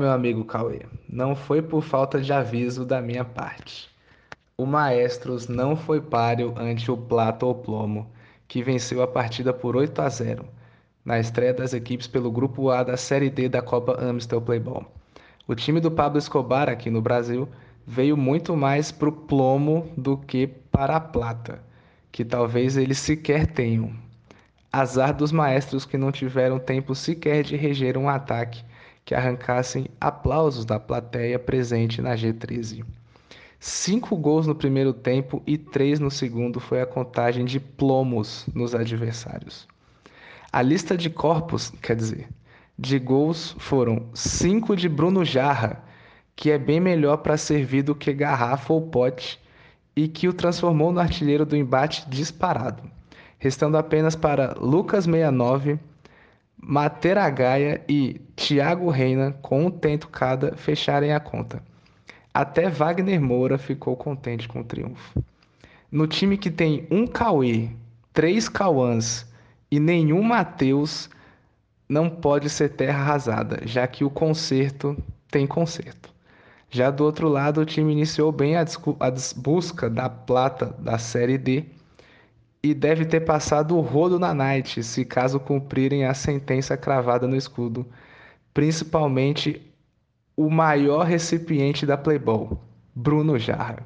meu amigo Cauê, não foi por falta de aviso da minha parte. O Maestros não foi páreo ante o Plata ou Plomo, que venceu a partida por 8 a 0, na estreia das equipes pelo Grupo A da Série D da Copa Amstel Playball. O time do Pablo Escobar aqui no Brasil veio muito mais para o plomo do que para a plata, que talvez eles sequer tenham. Azar dos maestros que não tiveram tempo sequer de reger um ataque que arrancassem aplausos da plateia presente na G13. Cinco gols no primeiro tempo e três no segundo foi a contagem de plomos nos adversários. A lista de corpos, quer dizer, de gols foram cinco de Bruno Jarra, que é bem melhor para servir do que garrafa ou pote, e que o transformou no artilheiro do embate disparado, restando apenas para Lucas 69, Matera Gaia e Thiago Reina, com um tento cada, fecharem a conta. Até Wagner Moura ficou contente com o triunfo. No time que tem um Cauê, três Cauãs e nenhum Mateus, não pode ser terra arrasada, já que o conserto tem conserto. Já do outro lado, o time iniciou bem a, a busca da plata da Série D e deve ter passado o rodo na Night se caso cumprirem a sentença cravada no escudo, principalmente o maior recipiente da Playboy, Bruno Jarra.